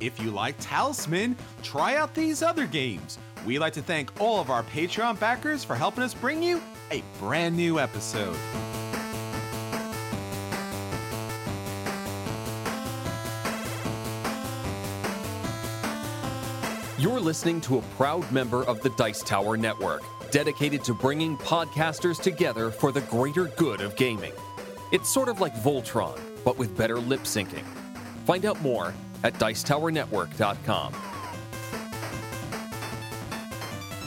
If you like Talisman, try out these other games. We'd like to thank all of our Patreon backers for helping us bring you a brand new episode. You're listening to a proud member of the Dice Tower Network, dedicated to bringing podcasters together for the greater good of gaming. It's sort of like Voltron, but with better lip syncing. Find out more at Dicetowernetwork.com.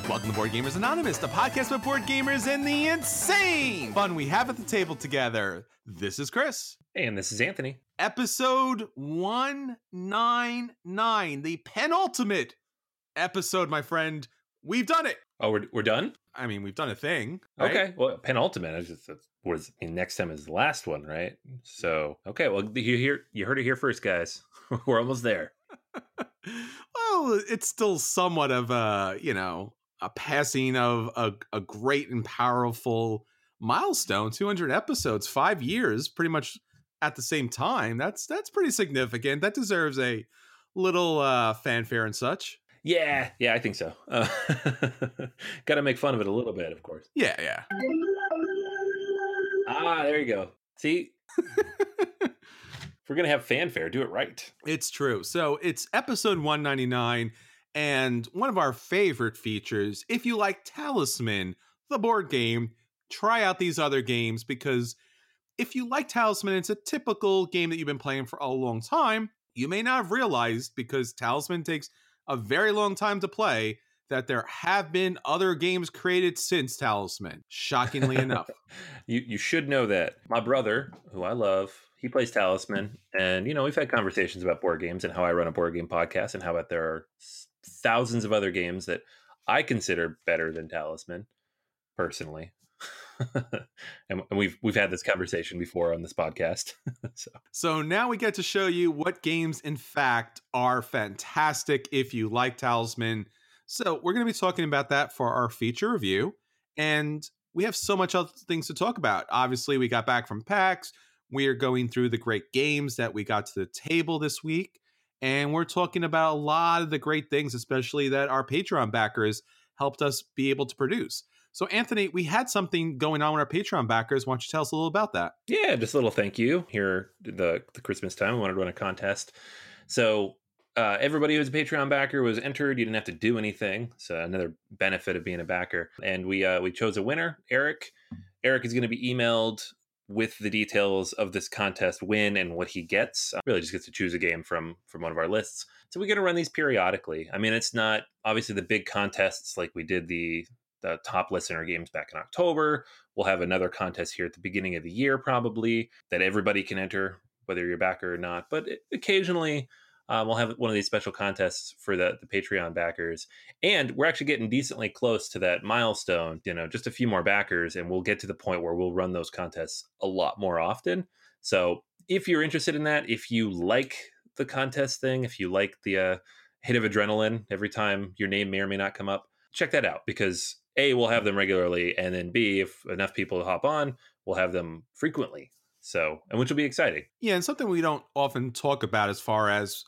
Welcome to Board Gamers Anonymous, the podcast with board gamers and the insane fun we have at the table together. This is Chris. And this is Anthony. Episode 199, the penultimate episode, my friend. We've done it. Oh, we're, we're done? I mean, we've done a thing. right? Okay. Well, penultimate. I just was next time is the last one, right? So okay. Well, you hear you heard it here first, guys. we're almost there. well, it's still somewhat of a, you know, a passing of a, a great and powerful milestone 200 episodes, five years, pretty much at the same time. That's that's pretty significant. That deserves a little uh, fanfare and such. Yeah, yeah, I think so. Uh, Got to make fun of it a little bit, of course. Yeah, yeah. Ah, there you go. See, if we're gonna have fanfare, do it right. It's true. So it's episode 199, and one of our favorite features. If you like Talisman, the board game, try out these other games because if you like Talisman, it's a typical game that you've been playing for a long time. You may not have realized because Talisman takes a very long time to play that there have been other games created since Talisman. Shockingly enough. You you should know that my brother, who I love, he plays Talisman, and you know we've had conversations about board games and how I run a board game podcast, and how about there are thousands of other games that I consider better than Talisman, personally. and we've we've had this conversation before on this podcast. so So now we get to show you what games, in fact, are fantastic if you like Talisman. So we're going to be talking about that for our feature review. And we have so much other things to talk about. Obviously, we got back from PAX. We are going through the great games that we got to the table this week. And we're talking about a lot of the great things, especially that our Patreon backers helped us be able to produce. So, Anthony, we had something going on with our Patreon backers. Why don't you tell us a little about that? yeah, just a little thank you here the the Christmas time. We wanted to run a contest, so uh, everybody who was a Patreon backer was entered. You didn't have to do anything. So another benefit of being a backer. And we uh, we chose a winner, Eric. Eric is going to be emailed with the details of this contest win and what he gets. Uh, really, just gets to choose a game from from one of our lists. So we're going to run these periodically. I mean, it's not obviously the big contests like we did the the top listener games back in October. We'll have another contest here at the beginning of the year, probably that everybody can enter whether you're backer or not. But occasionally, um, we'll have one of these special contests for the, the Patreon backers. And we're actually getting decently close to that milestone, you know, just a few more backers, and we'll get to the point where we'll run those contests a lot more often. So if you're interested in that, if you like the contest thing, if you like the uh, hit of adrenaline every time your name may or may not come up, check that out because A, we'll have them regularly, and then B, if enough people hop on, we'll have them frequently. So, and which will be exciting. Yeah, and something we don't often talk about as far as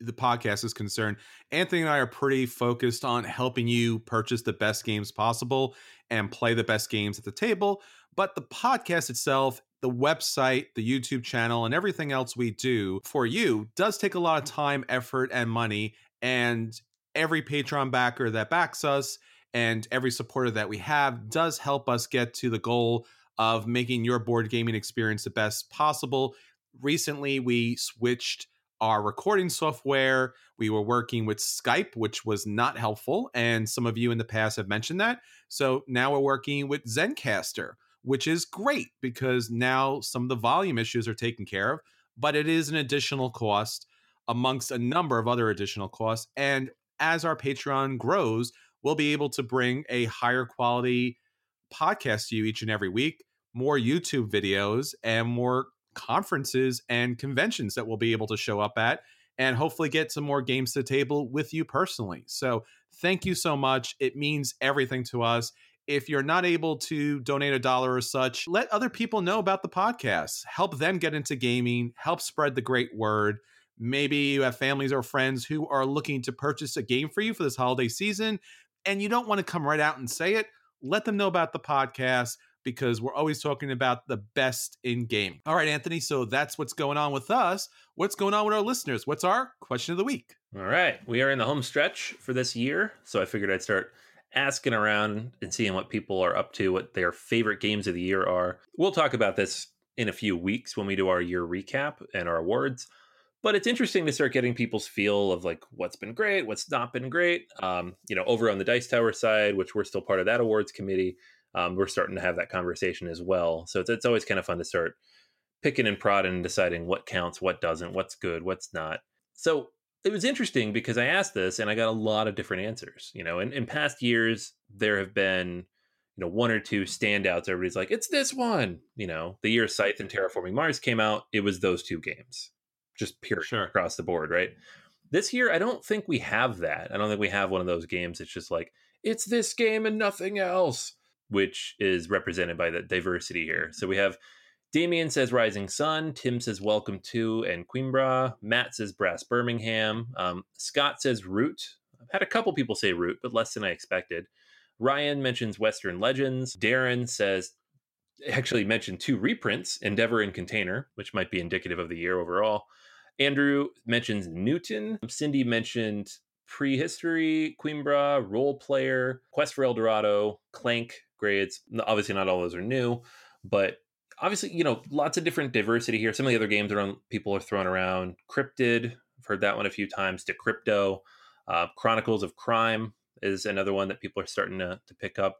the podcast is concerned, Anthony and I are pretty focused on helping you purchase the best games possible and play the best games at the table. But the podcast itself, the website, the YouTube channel, and everything else we do for you does take a lot of time, effort, and money. And every Patreon backer that backs us and every supporter that we have does help us get to the goal of making your board gaming experience the best possible. Recently, we switched our recording software. We were working with Skype, which was not helpful. And some of you in the past have mentioned that. So now we're working with Zencastr, which is great because now some of the volume issues are taken care of, but it is an additional cost amongst a number of other additional costs. And as our Patreon grows, we'll be able to bring a higher quality podcast to you each and every week, more YouTube videos, and more conferences and conventions that we'll be able to show up at and hopefully get some more games to table with you personally. So, thank you so much. It means everything to us. If you're not able to donate a dollar or such, let other people know about the podcast. Help them get into gaming, help spread the great word. Maybe you have families or friends who are looking to purchase a game for you for this holiday season and you don't want to come right out and say it. Let them know about the podcast because we're always talking about the best in gaming. All right, Anthony. So that's what's going on with us. What's going on with our listeners? What's our question of the week? All right. We are in the home stretch for this year. So I figured I'd start asking around and seeing what people are up to, what their favorite games of the year are. We'll talk about this in a few weeks when we do our year recap and our awards. But it's interesting to start getting people's feel of like what's been great, what's not been great. Um, you know, over on the Dice Tower side, which we're still part of that awards committee, um, we're starting to have that conversation as well. So it's, it's always kind of fun to start picking and prodding and deciding what counts, what doesn't, what's good, what's not. So it was interesting because I asked this and I got a lot of different answers. You know, in, in past years, there have been, you know, one or two standouts. Everybody's like, it's this one. You know, the year Scythe and Terraforming Mars came out, it was those two games, just pure Sure. across the board, right? This year, I don't think we have that. I don't think we have one of those games. It's just like, it's this game and nothing else which is represented by the diversity here. So we have Damien says Rising Sun, Tim says Welcome to and Coimbra, Matt says Brass Birmingham, um, Scott says Root. I've had a couple people say Root, but less than I expected. Ryan mentions Western Legends. Darren says, actually mentioned two reprints, Endeavor and Container, which might be indicative of the year overall. Andrew mentions Newton. Cindy mentioned Prehistory, Coimbra, Roll Player, Quest for El Dorado, Clank, grades. Obviously, not all those are new, but obviously, you know, lots of different diversity here. Some of the other games around people are throwing around. Cryptid, I've heard that one a few times. Decrypto, uh, Chronicles of Crime is another one that people are starting to, to pick up.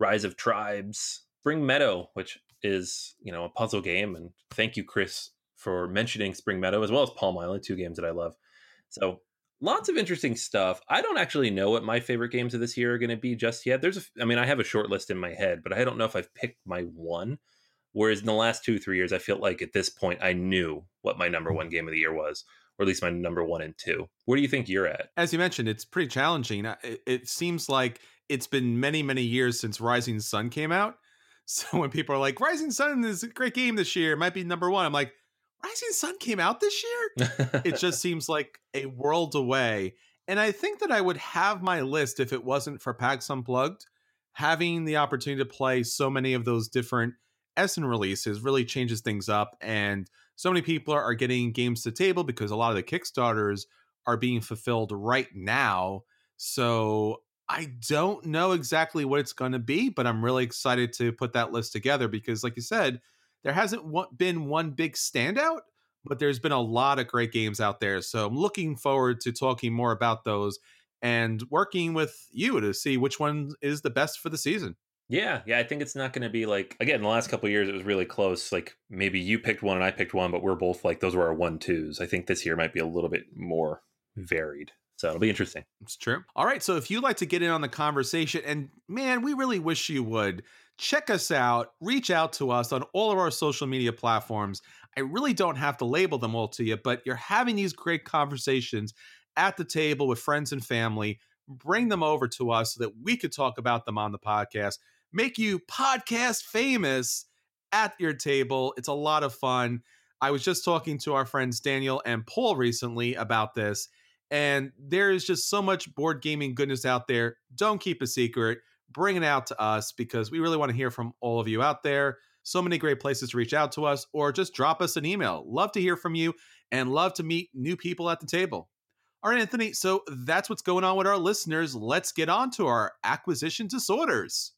Rise of Tribes, Spring Meadow, which is you know a puzzle game, and thank you, Chris, for mentioning Spring Meadow as well as Palm Island, two games that I love. So lots of interesting stuff. I don't actually know what my favorite games of this year are going to be just yet. There's, a, I mean, I have a short list in my head, but I don't know if I've picked my one. Whereas in the last two, three years, I feel like at this point I knew what my number one game of the year was, or at least my number one and two. Where do you think you're at? As you mentioned, it's pretty challenging. It, it seems like it's been many, many years since Rising Sun came out. So when people are like, Rising Sun is a great game this year, it might be number one, I'm like, Rising Sun came out this year? it just seems like a world away. And I think that I would have my list if it wasn't for PAX Unplugged. Having the opportunity to play so many of those different Essen releases really changes things up. And so many people are, are getting games to the table because a lot of the Kickstarters are being fulfilled right now. So I don't know exactly what it's going to be, but I'm really excited to put that list together because, like you said, there hasn't been one big standout, but there's been a lot of great games out there. So I'm looking forward to talking more about those and working with you to see which one is the best for the season. Yeah, yeah, I think it's not going to be like again. The last couple years, it was really close. Like maybe you picked one and I picked one, but we're both like those were our one twos. I think this year might be a little bit more varied. So it'll be interesting. It's true. All right. So if you'd like to get in on the conversation, and man, we really wish you would, check us out, reach out to us on all of our social media platforms. I really don't have to label them all to you, but you're having these great conversations at the table with friends and family. Bring them over to us so that we could talk about them on the podcast, make you podcast famous at your table. It's a lot of fun. I was just talking to our friends Daniel and Paul recently about this, and there is just so much board gaming goodness out there. Don't keep a secret. Bring it out to us because we really want to hear from all of you out there. So many great places to reach out to us or just drop us an email. Love to hear from you and love to meet new people at the table. All right, Anthony. So that's what's going on with our listeners. Let's get on to our acquisition disorders.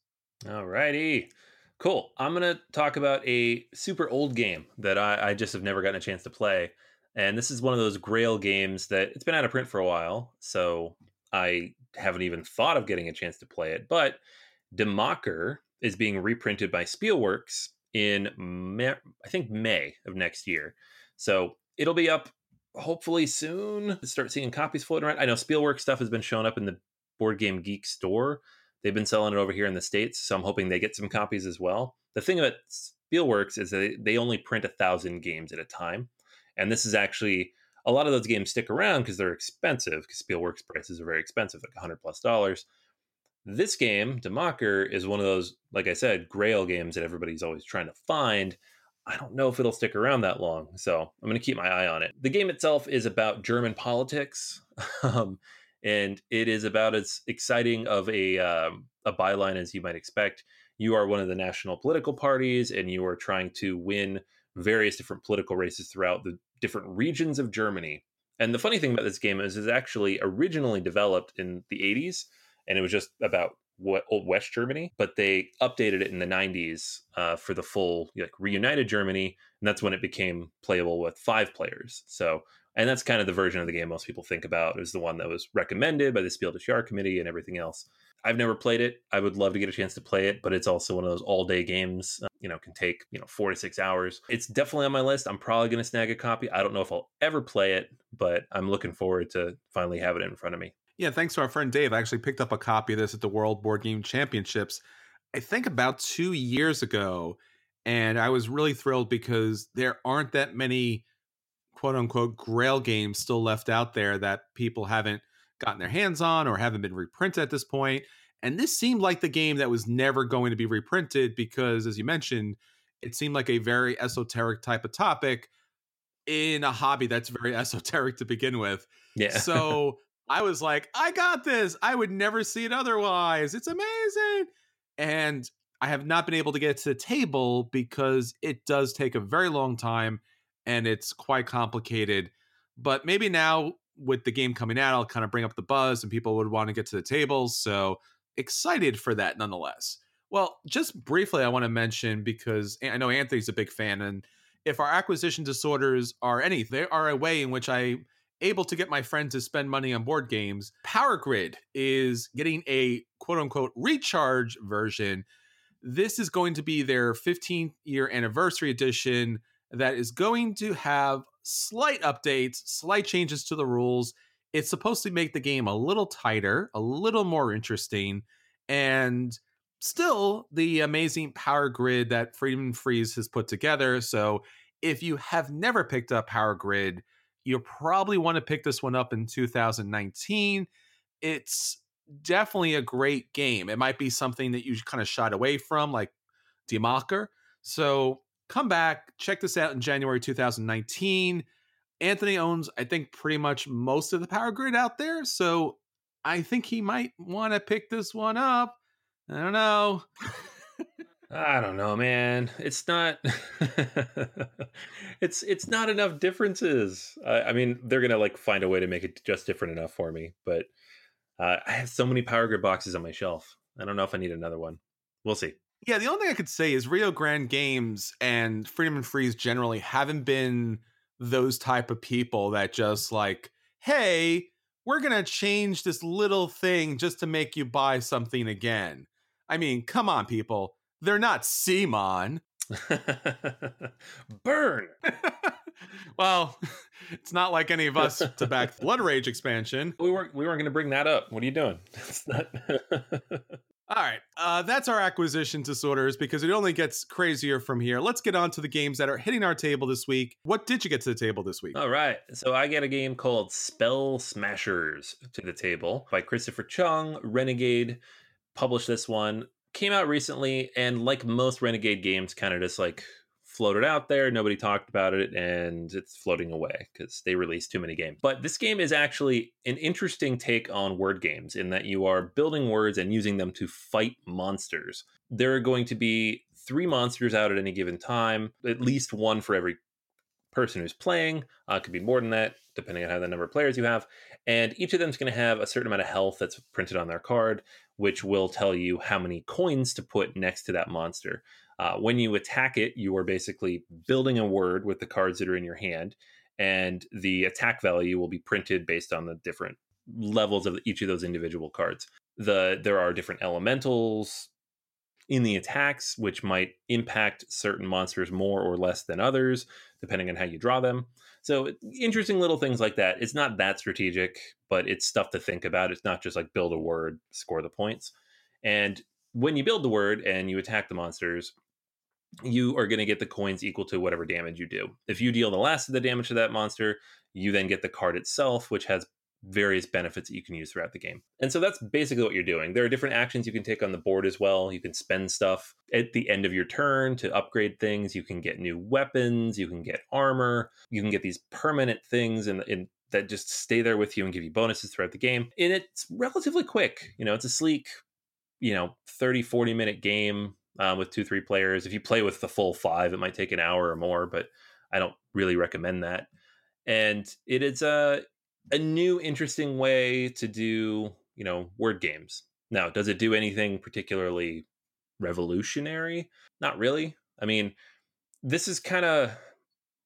All righty. Cool. I'm going to talk about a super old game that I, I, just have never gotten a chance to play. And this is one of those grail games that it's been out of print for a while. So I haven't even thought of getting a chance to play it. But Die Macher is being reprinted by Spielworxx in, May, I think, May of next year. So it'll be up hopefully soon. Start seeing copies floating around. I know Spielworxx stuff has been showing up in the Board Game Geek store. They've been selling it over here in the States. So I'm hoping they get some copies as well. The thing about Spielworxx is that they only print a thousand games at a time. And this is actually a lot of those games stick around because they're expensive because Spielworxx prices are very expensive, like 100 plus dollars. This game, Die Macher, is one of those, like I said, grail games that everybody's always trying to find. I don't know if it'll stick around that long, so I'm going to keep my eye on it. The game itself is about German politics, um, and it is about as exciting of a um, a byline as you might expect. You are one of the national political parties, and you are trying to win various different political races throughout the different regions of Germany. And the funny thing about this game is, it's actually originally developed in the 80s, and it was just about what old West Germany, but they updated it in the 90s uh, for the full like reunited Germany, and that's when it became playable with five players. So, and that's kind of the version of the game most people think about is the one that was recommended by the Spiel des Jahres committee and everything else. I've never played it. I would love to get a chance to play it, but it's also one of those all day games. Uh, you know, can take you know four to six hours. It's definitely on my list. I'm probably going to snag a copy. I don't know if I'll ever play it, but I'm looking forward to finally have it in front of me. Yeah, thanks to our friend Dave. I actually picked up a copy of this at the World Board Game Championships. I think about two years ago, and I was really thrilled because there aren't that many quote unquote grail games still left out there that people haven't gotten their hands on or haven't been reprinted at this point. And this seemed like the game that was never going to be reprinted because, as you mentioned, it seemed like a very esoteric type of topic in a hobby that's very esoteric to begin with. Yeah. so I was like, I got this. I would never see it otherwise. It's amazing. And I have not been able to get to the table because it does take a very long time and it's quite complicated. But maybe now with the game coming out, I'll kind of bring up the buzz and people would want to get to the tables. So excited for that nonetheless. Well, just briefly, I want to mention because I know Anthony's a big fan, and if our acquisition disorders are any, they are a way in which I able to get my friends to spend money on board games. Power Grid is getting a quote unquote recharge version. This is going to be their 15th year anniversary edition that is going to have slight updates, slight changes to the rules. It's supposed to make the game a little tighter, a little more interesting, and still the amazing power grid that Friedemann Friese has put together. So if you have never picked up Power Grid, you probably want to pick this one up in 2019. It's definitely a great game. It might be something that you kind of shied away from, like Die Macher. So come back, check this out in January 2019. Anthony owns, I think, pretty much most of the power grid out there. So I think he might want to pick this one up. I don't know. I don't know, man. It's not. it's it's not enough differences. Uh, I mean, they're gonna like find a way to make it just different enough for me. But uh, I have so many Power Grid boxes on my shelf. I don't know if I need another one. We'll see. Yeah, the only thing I could say is Rio Grande Games and Friedemann Friese generally haven't been those type of people that just like, hey, we're gonna change this little thing just to make you buy something again. I mean, come on, people. They're not CMON. Burn. well, it's not like any of us to back Blood Rage expansion. We weren't we weren't going to bring that up. What are you doing? Not All right, uh, that's our acquisition disorders because it only gets crazier from here. Let's get on to the games that are hitting our table this week. What did you get to the table this week? All right. So I get a game called Spell Smashers to the table by Christopher Chung. Renegade published this one. Came out recently, and like most Renegade games, kind of just like floated out there. Nobody talked about it, and it's floating away because they released too many games. But this game is actually an interesting take on word games in that you are building words and using them to fight monsters. There are going to be three monsters out at any given time, at least one for every person who's playing. Uh, could be more than that, depending on how the number of players you have. And each of them is going to have a certain amount of health that's printed on their card, which will tell you how many coins to put next to that monster. Uh, when you attack it, you are basically building a word with the cards that are in your hand, and the attack value will be printed based on the different levels of each of those individual cards. The there are different elementals in the attacks, which might impact certain monsters more or less than others, depending on how you draw them. So interesting little things like that. It's not that strategic, but it's stuff to think about. It's not just like build a word, score the points. And when you build the word and you attack the monsters, you are going to get the coins equal to whatever damage you do. If you deal the last of the damage to that monster, you then get the card itself, which has various benefits that you can use throughout the game. And so that's basically what you're doing. There are different actions you can take on the board as well. You can spend stuff at the end of your turn to upgrade things. You can get new weapons, you can get armor, you can get these permanent things and, and that just stay there with you and give you bonuses throughout the game. And it's relatively quick. You know, it's a sleek, you know, 30, 40 minute game um, with two, three players. If you play with the full five, it might take an hour or more, but I don't really recommend that. And it is a a new, interesting way to do you know word games. Now, does it do anything particularly revolutionary? Not really. I mean, this is kind of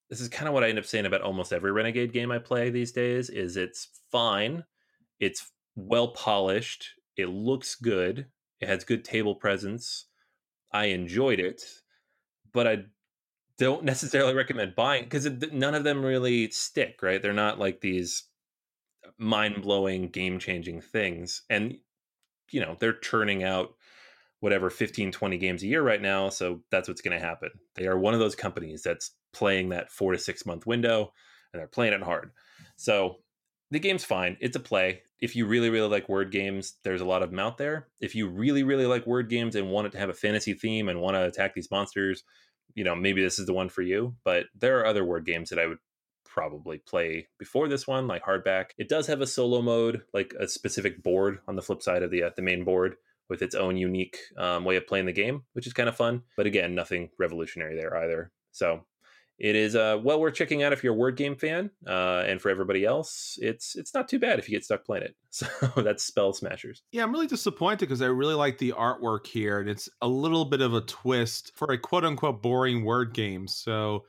this is kind of what I end up saying about almost every Renegade game I play these days. Is it's fine, it's well polished, it looks good, it has good table presence I enjoyed it, but I don't necessarily recommend buying because none of them really stick, right? They're not like these uh, mind blowing, game changing things. And, you know, they're churning out whatever 15, 20 games a year right now. So that's what's going to happen. They are one of those companies that's playing that four to six month window and they're playing it hard. So the game's fine. It's a play. If you really, really like word games, there's a lot of them out there. If you really, really like word games and want it to have a fantasy theme and want to attack these monsters, you know, maybe this is the one for you. But there are other word games that I would probably play before this one, like Hardback. It does have a solo mode, like a specific board on the flip side of the uh, the main board with its own unique um, way of playing the game, which is kind of fun. But again, nothing revolutionary there either. So it is uh, well worth checking out if you're a word game fan, uh, and for everybody else, it's it's not too bad if you get stuck playing it. So that's Spell Smashers. Yeah, I'm really disappointed because I really like the artwork here, and it's a little bit of a twist for a quote unquote boring word game. So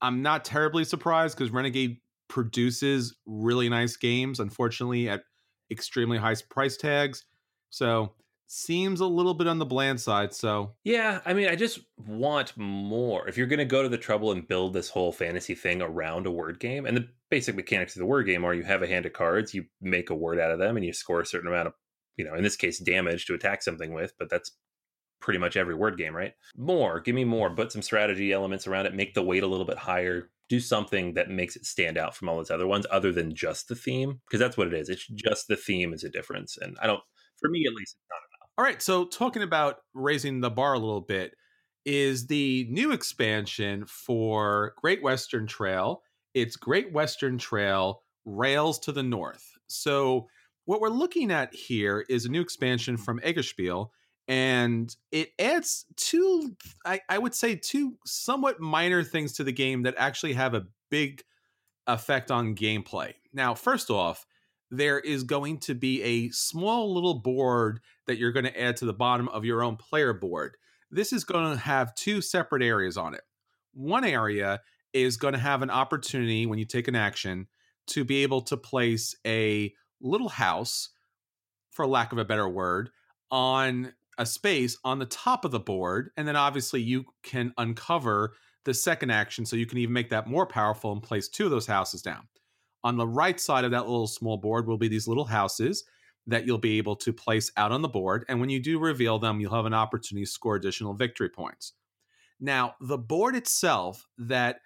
I'm not terribly surprised because Renegade produces really nice games, unfortunately at extremely high price tags. So seems a little bit on the bland side. So yeah, I mean, I just want more. If you're going to go to the trouble and build this whole fantasy thing around a word game, and the basic mechanics of the word game are you have a hand of cards, you make a word out of them, and you score a certain amount of, you know, in this case, damage to attack something with. But that's pretty much every word game, right? More, give me more. Put some strategy elements around it. Make the weight a little bit higher. Do something that makes it stand out from all those other ones, other than just the theme, because that's what it is. It's just the theme is a difference, and I don't. For me, at least, it's not all right, so talking about raising the bar a little bit is the new expansion for Great Western Trail. It's Great Western Trail Rails to the North. So what we're looking at here is a new expansion mm-hmm. from Eggertspiele, and it adds two, I, I would say, two somewhat minor things to the game that actually have a big effect on gameplay. Now, first off, there is going to be a small little board that you're going to add to the bottom of your own player board. This is going to have two separate areas on it. One area is going to have an opportunity when you take an action to be able to place a little house, for lack of a better word, on a space on the top of the board, and then obviously you can uncover the second action, so you can even make that more powerful and place two of those houses down. On the right side of that little small board will be these little houses that you'll be able to place out on the board, and when you do reveal them, you'll have an opportunity to score additional victory points. Now, the board itself, that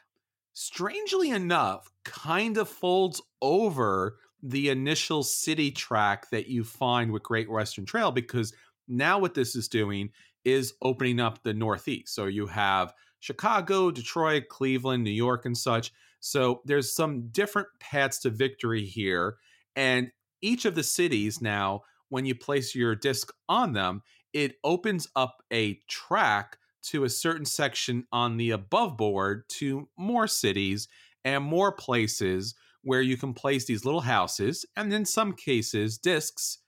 strangely enough, kind of folds over the initial city track that you find with Great Western Trail because now what this is doing is opening up the Northeast. So you have Chicago, Detroit, Cleveland, New York, and such. So there's some different paths to victory here. And each of the cities now, when you place your disc on them, it opens up a track to a certain section on the above board to more cities and more places where you can place these little houses and in some cases discs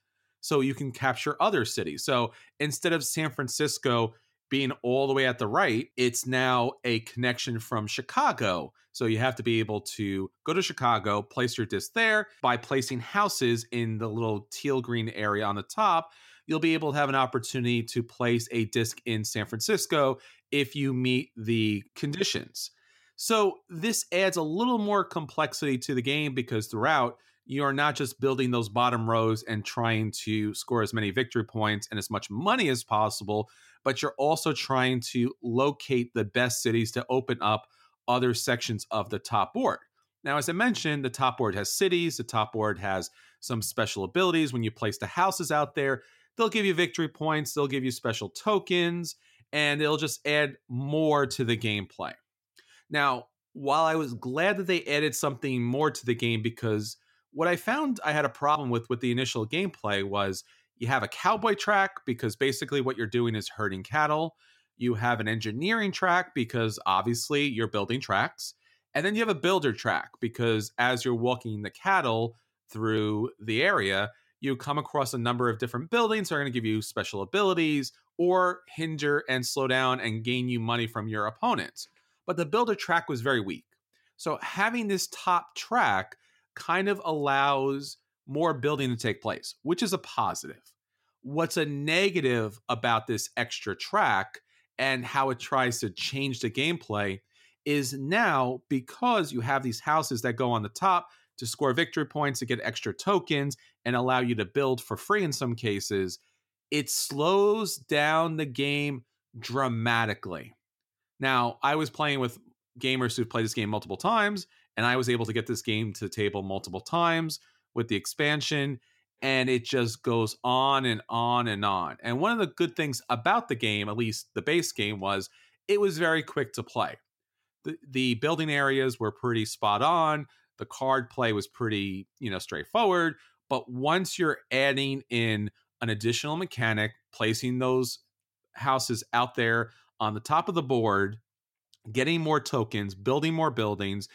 so you can capture other cities. So instead of San Francisco being all the way at the right, it's now a connection from Chicago. So you have to be able to go to Chicago, place your disc there. By placing houses in the little teal green area on the top, you'll be able to have an opportunity to place a disc in San Francisco if you meet the conditions. So this adds a little more complexity to the game because throughout you are not just building those bottom rows and trying to score as many victory points and as much money as possible, but you're also trying to locate the best cities to open up other sections of the top board. Now, as I mentioned, the top board has cities, the top board has some special abilities. When you place the houses out there, they'll give you victory points, they'll give you special tokens, and it'll just add more to the gameplay. Now, while I was glad that they added something more to the game because what I found I had a problem with with the initial gameplay was you have a cowboy track because basically what you're doing is herding cattle. You have an engineering track because obviously you're building tracks. And then you have a builder track because as you're walking the cattle through the area, you come across a number of different buildings that are going to give you special abilities or hinder and slow down and gain you money from your opponents. But the builder track was very weak. So having this top track kind of allows more building to take place, which is a positive. What's a negative about this extra track and how it tries to change the gameplay is now because you have these houses that go on the top to score victory points to get extra tokens and allow you to build for free in some cases, it slows down the game dramatically. Now, I was playing with gamers who've played this game multiple times, and I was able to get this game to the table multiple times with the expansion and it just goes on and on and on. And one of the good things about the game, at least the base game was it was very quick to play. The the building areas were pretty spot on, the card play was pretty, you know, straightforward, but once you're adding in an additional mechanic, placing those houses out there on the top of the board, getting more tokens, building more buildings,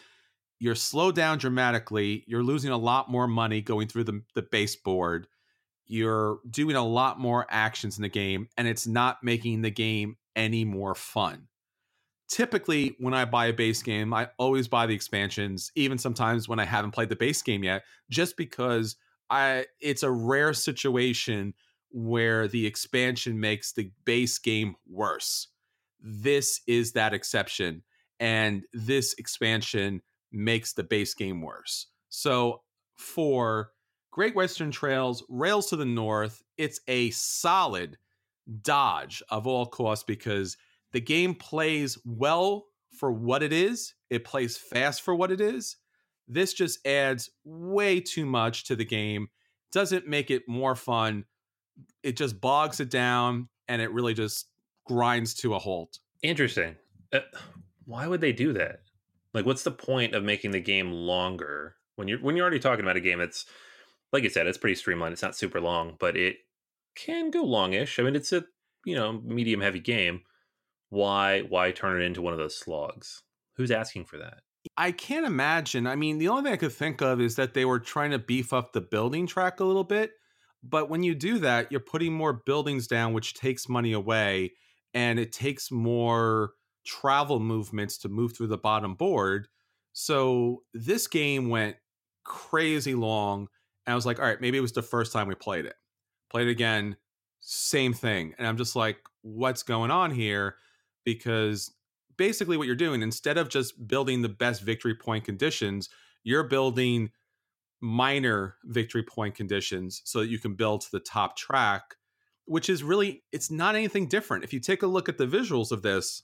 you're slowed down dramatically. You're losing a lot more money going through the, the baseboard. You're doing a lot more actions in the game, and it's not making the game any more fun. Typically, when I buy a base game, I always buy the expansions, even sometimes when I haven't played the base game yet, just because I it's a rare situation where the expansion makes the base game worse. This is that exception. And this expansion makes the base game worse. So for Great Western Trails, Rails to the North, it's a solid dodge of all costs because the game plays well for what it is, it plays fast for what it is. This just adds way too much to the game, doesn't make it more fun. It just bogs it down and it really just grinds to a halt. Interesting. Uh, why would they do that? Like, what's the point of making the game longer when you're when you're already talking about a game that's, like you said, it's pretty streamlined. It's not super long, but it can go longish. I mean, it's a you know medium heavy game. Why why turn it into one of those slogs? Who's asking for that? I can't imagine. I mean, the only thing I could think of is that they were trying to beef up the building track a little bit. But when you do that, you're putting more buildings down, which takes money away, and it takes more travel movements to move through the bottom board. So this game went crazy long. And I was like, all right, maybe it was the first time we played it. Played it again, same thing. And I'm just like, what's going on here? Because basically, what you're doing, instead of just building the best victory point conditions, you're building minor victory point conditions so that you can build to the top track which is really it's not anything different if you take a look at the visuals of this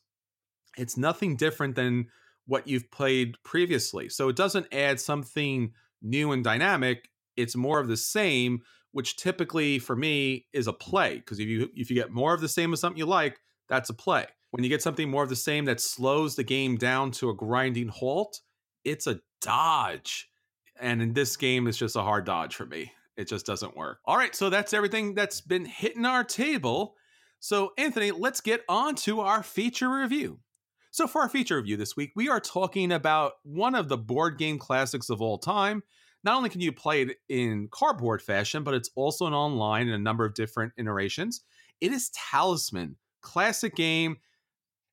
it's nothing different than what you've played previously so it doesn't add something new and dynamic it's more of the same which typically for me is a play because if you if you get more of the same of something you like that's a play when you get something more of the same that slows the game down to a grinding halt it's a dodge and in this game, it's just a hard dodge for me. It just doesn't work. All right, so that's everything that's been hitting our table. So, Anthony, let's get on to our feature review. So, for our feature review this week, we are talking about one of the board game classics of all time. Not only can you play it in cardboard fashion, but it's also an online in a number of different iterations. It is Talisman, classic game,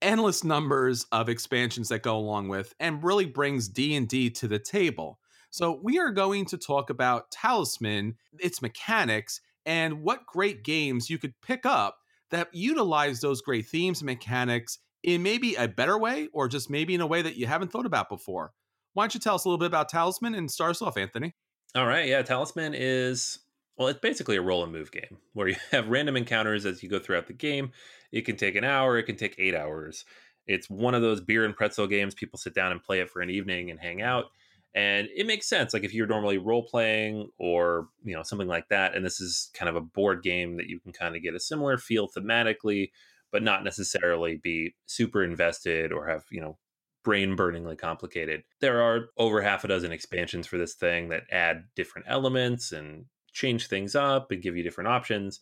endless numbers of expansions that go along with, and really brings D and D to the table. So, we are going to talk about Talisman, its mechanics, and what great games you could pick up that utilize those great themes and mechanics in maybe a better way or just maybe in a way that you haven't thought about before. Why don't you tell us a little bit about Talisman and start us off, Anthony? All right. Yeah. Talisman is, well, it's basically a roll and move game where you have random encounters as you go throughout the game. It can take an hour, it can take eight hours. It's one of those beer and pretzel games. People sit down and play it for an evening and hang out and it makes sense like if you're normally role playing or you know something like that and this is kind of a board game that you can kind of get a similar feel thematically but not necessarily be super invested or have you know brain burningly complicated. There are over half a dozen expansions for this thing that add different elements and change things up and give you different options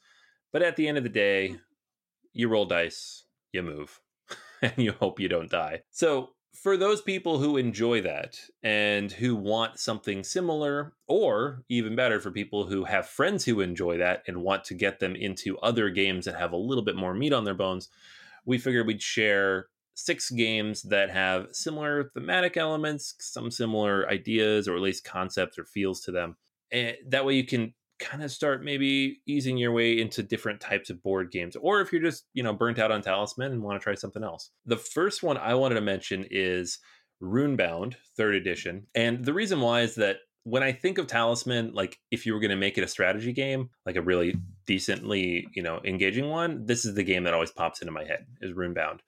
but at the end of the day hmm. you roll dice you move and you hope you don't die. So for those people who enjoy that and who want something similar, or even better, for people who have friends who enjoy that and want to get them into other games that have a little bit more meat on their bones, we figured we'd share six games that have similar thematic elements, some similar ideas, or at least concepts or feels to them. And that way you can kind of start maybe easing your way into different types of board games or if you're just you know burnt out on talisman and want to try something else. The first one i wanted to mention is runebound third edition and the reason why is that when i think of talisman like if you were going to make it a strategy game like a really decently you know engaging one this is the game that always pops into my head is runebound.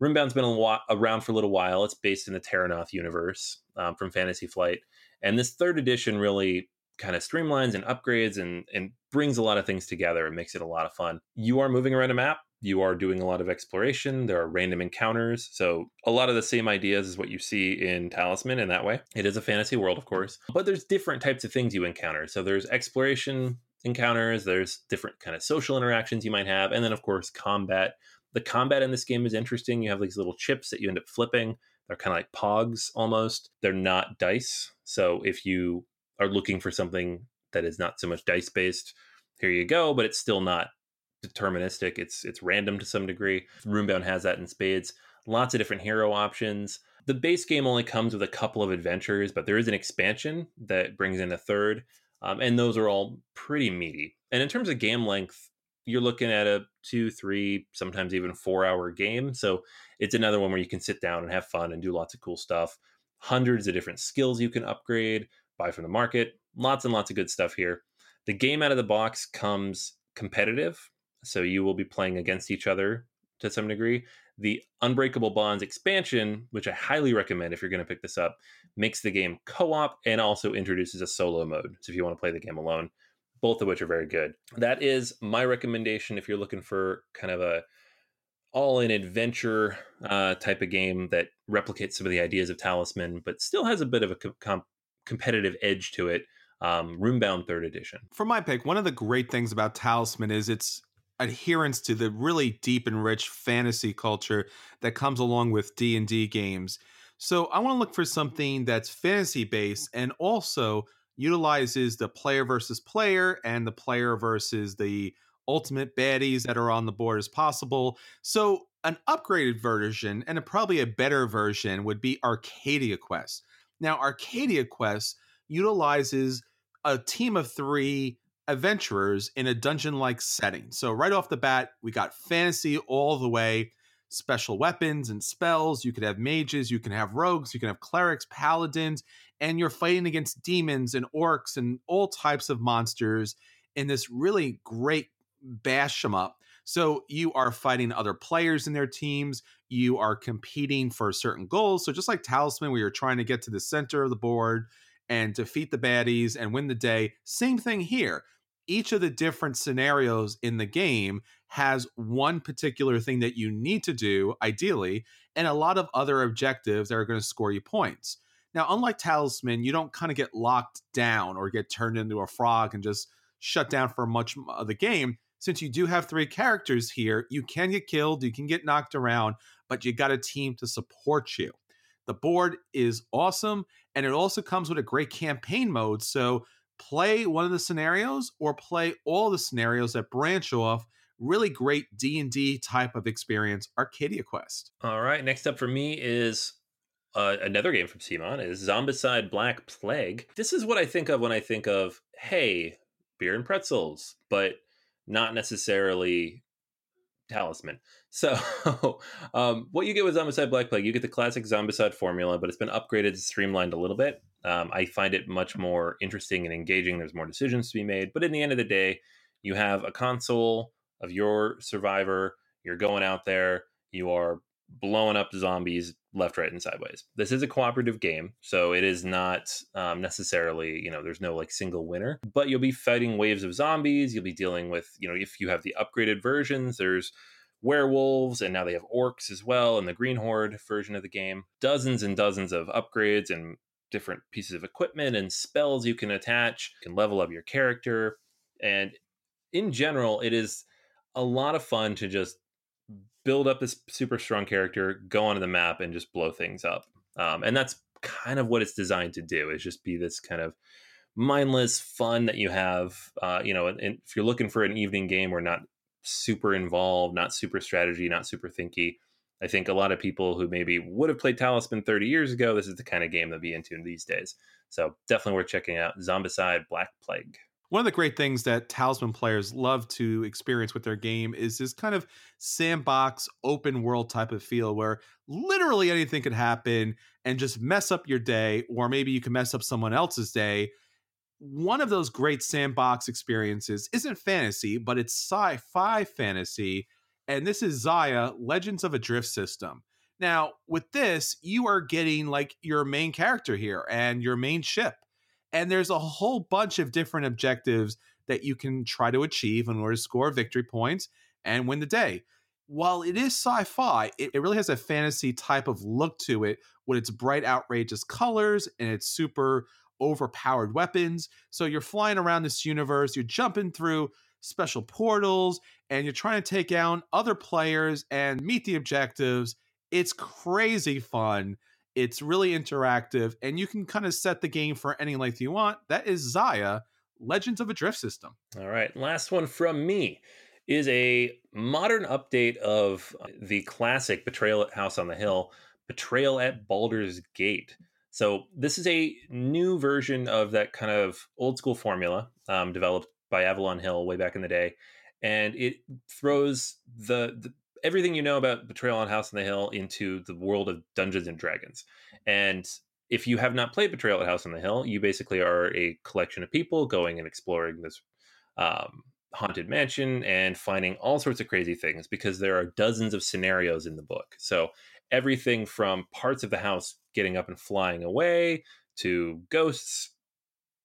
Runebound's been around for a little while. It's based in the Terrinoth universe um, from fantasy flight and this third edition really kind of streamlines and upgrades and and brings a lot of things together and makes it a lot of fun. You are moving around a map. You are doing a lot of exploration. There are random encounters. So, a lot of the same ideas as what you see in Talisman in that way. It is a fantasy world, of course, but there's different types of things you encounter. So, there's exploration encounters, there's different kind of social interactions you might have, and then, of course, combat. The combat in this game is interesting. You have these little chips that you end up flipping. They're kind of like pogs almost. They're not dice. So, if you are looking for something that is not so much dice based, here you go, but it's still not deterministic. It's it's random to some degree. Runebound has that in spades. Lots of different hero options. The base game only comes with a couple of adventures, but there is an expansion that brings in a third, um, and those are all pretty meaty. And in terms of game length, you're looking at a two, three, sometimes even four hour game. So it's another one where you can sit down and have fun and do lots of cool stuff. Hundreds of different skills you can upgrade, buy from the market. Lots and lots of good stuff here. The game out of the box comes competitive, so you will be playing against each other to some degree. The Unbreakable Bonds expansion, which I highly recommend if you're going to pick this up, makes the game co op and also introduces a solo mode. So if you want to play the game alone, both of which are very good. That is my recommendation if you're looking for kind of a all in adventure uh, type of game that replicates some of the ideas of Talisman, but still has a bit of a competitive edge to it. Um, Runebound Third Edition. For my pick, one of the great things about Talisman is its adherence to the really deep and rich fantasy culture that comes along with D and D games. So I want to look for something that's fantasy based and also utilizes the player versus player and the player versus the ultimate baddies that are on the board as possible. So an upgraded version and a, probably a better version would be Arcadia Quest. Now, Arcadia Quest utilizes a team of three adventurers in a dungeon like setting. So, right off the bat, we got fantasy all the way, special weapons and spells. You could have mages, you can have rogues, you can have clerics, paladins, and you're fighting against demons and orcs and all types of monsters in this really great bash them up. So, you are fighting other players in their teams. You are competing for certain goals. So, just like Talisman, where you're trying to get to the center of the board and defeat the baddies and win the day, same thing here each of the different scenarios in the game has one particular thing that you need to do, ideally, and a lot of other objectives that are going to score you points. Now, unlike Talisman, you don't kind of get locked down or get turned into a frog and just shut down for much of the game. Since you do have three characters here, you can get killed, you can get knocked around, but you got a team to support you. The board is awesome, and it also comes with a great campaign mode. So play one of the scenarios or play all the scenarios that branch off really great d&d type of experience arcadia quest all right next up for me is uh, another game from CMON is Zombicide Black Plague. This is what I think of when I think of, hey, beer and pretzels, but not necessarily talisman. So, um, what you get with Zombicide Black Plague, you get the classic Zombicide formula, but it's been upgraded, streamlined a little bit. Um, I find it much more interesting and engaging. There's more decisions to be made, but in the end of the day, you have a console of your survivor. You're going out there. You are blowing up zombies left, right, and sideways. This is a cooperative game, so it is not um, necessarily, you know, there's no like single winner, but you'll be fighting waves of zombies. You'll be dealing with, you know, if you have the upgraded versions, there's werewolves, and now they have orcs as well in the Green Horde version of the game. Dozens and dozens of upgrades and different pieces of equipment and spells you can attach, you can level up your character. And in general, it is a lot of fun to just build up this super strong character, go onto the map, and just blow things up. Um, and that's kind of what it's designed to do is just be this kind of mindless fun that you have uh, you know and, and if you're looking for an evening game or not super involved not super strategy not super thinky I think a lot of people who maybe would have played Talisman 30 years ago, this is the kind of game they'll be into these days. So definitely worth checking out Zombicide Black Plague. One of the great things that Talisman players love to experience with their game is this kind of sandbox, open world type of feel where literally anything could happen and just mess up your day, or maybe you can mess up someone else's day. One of those great sandbox experiences isn't fantasy, but it's sci fi fantasy and this is Xia Legends of a Drift System. Now, with this, you are getting like your main character here and your main ship. And there's a whole bunch of different objectives that you can try to achieve in order to score victory points and win the day. While it is sci fi, it, it really has a fantasy type of look to it with its bright, outrageous colors and its super overpowered weapons. So you're flying around this universe, you're jumping through special portals, and you're trying to take down other players and meet the objectives. It's crazy fun. It's really interactive, and you can kind of set the game for any length you want. That is Xia, Legends of a Drift System. All right, last one from me is a modern update of the classic Betrayal at House on the Hill, Betrayal at Baldur's Gate. So this is a new version of that kind of old school formula um, developed by Avalon Hill way back in the day, and it throws the, the everything you know about Betrayal on House on the Hill into the world of Dungeons and Dragons. And if you have not played Betrayal at House on the Hill, you basically are a collection of people going and exploring this um, haunted mansion and finding all sorts of crazy things because there are dozens of scenarios in the book. So everything from parts of the house getting up and flying away to ghosts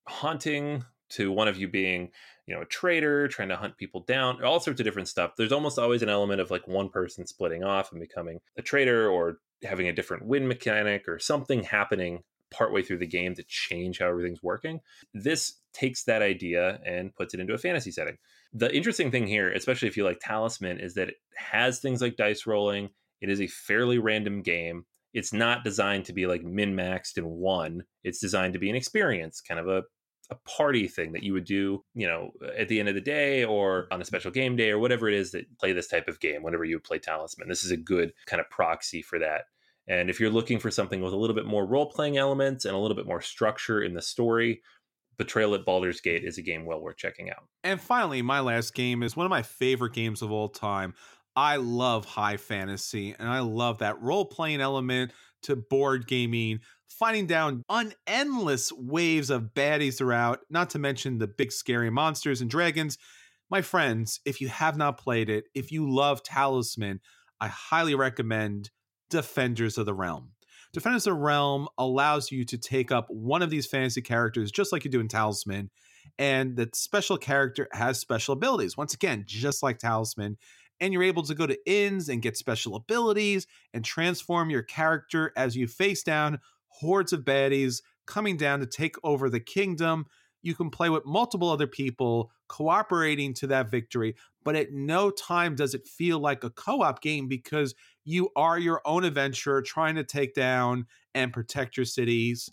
haunting to one of you being you know a traitor trying to hunt people down all sorts of different stuff. There's almost always an element of like one person splitting off and becoming a traitor or having a different win mechanic or something happening partway through the game to change how everything's working. This takes that idea and puts it into a fantasy setting. The interesting thing here especially if you like talisman is that it has things like dice rolling. It is a fairly random game. It's not designed to be like min maxed in one. It's designed to be an experience, kind of a a party thing that you would do, you know, at the end of the day or on a special game day or whatever it is that play this type of game whenever you play Talisman. This is a good kind of proxy for that. And if you're looking for something with a little bit more role playing elements and a little bit more structure in the story, Betrayal at Baldur's Gate is a game well worth checking out. And finally, my last game is one of my favorite games of all time. I love high fantasy and I love that role playing element to board gaming, fighting down unendless waves of baddies throughout, not to mention the big scary monsters and dragons. My friends, if you have not played it, if you love Talisman, I highly recommend Defenders of the Realm. Defenders of the Realm allows you to take up one of these fantasy characters, just like you do in Talisman, and that special character has special abilities. Once again, just like Talisman, and you're able to go to inns and get special abilities and transform your character as you face down hordes of baddies coming down to take over the kingdom. You can play with multiple other people cooperating to that victory, but at no time does it feel like a co op game because you are your own adventurer trying to take down and protect your cities.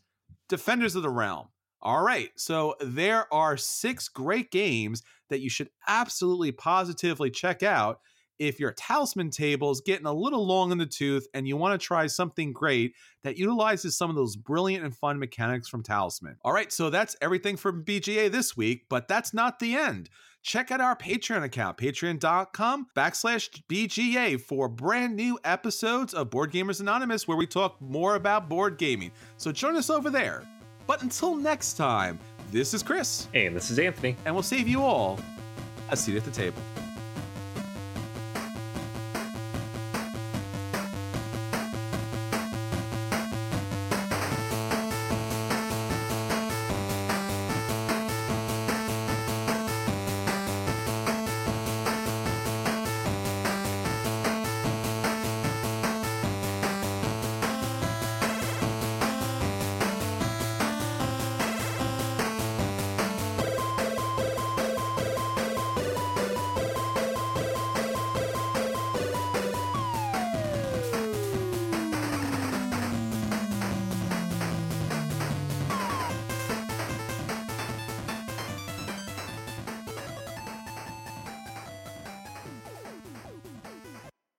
Defenders of the Realm. All right, so there are six great games that you should absolutely positively check out if your talisman table is getting a little long in the tooth and you want to try something great that utilizes some of those brilliant and fun mechanics from Talisman. All right, so that's everything from BGA this week, but that's not the end. Check out our Patreon account, patreon.com backslash BGA for brand new episodes of Board Gamers Anonymous where we talk more about board gaming. So join us over there. But until next time, this is Chris. And this is Anthony. And we'll save you all a seat at the table.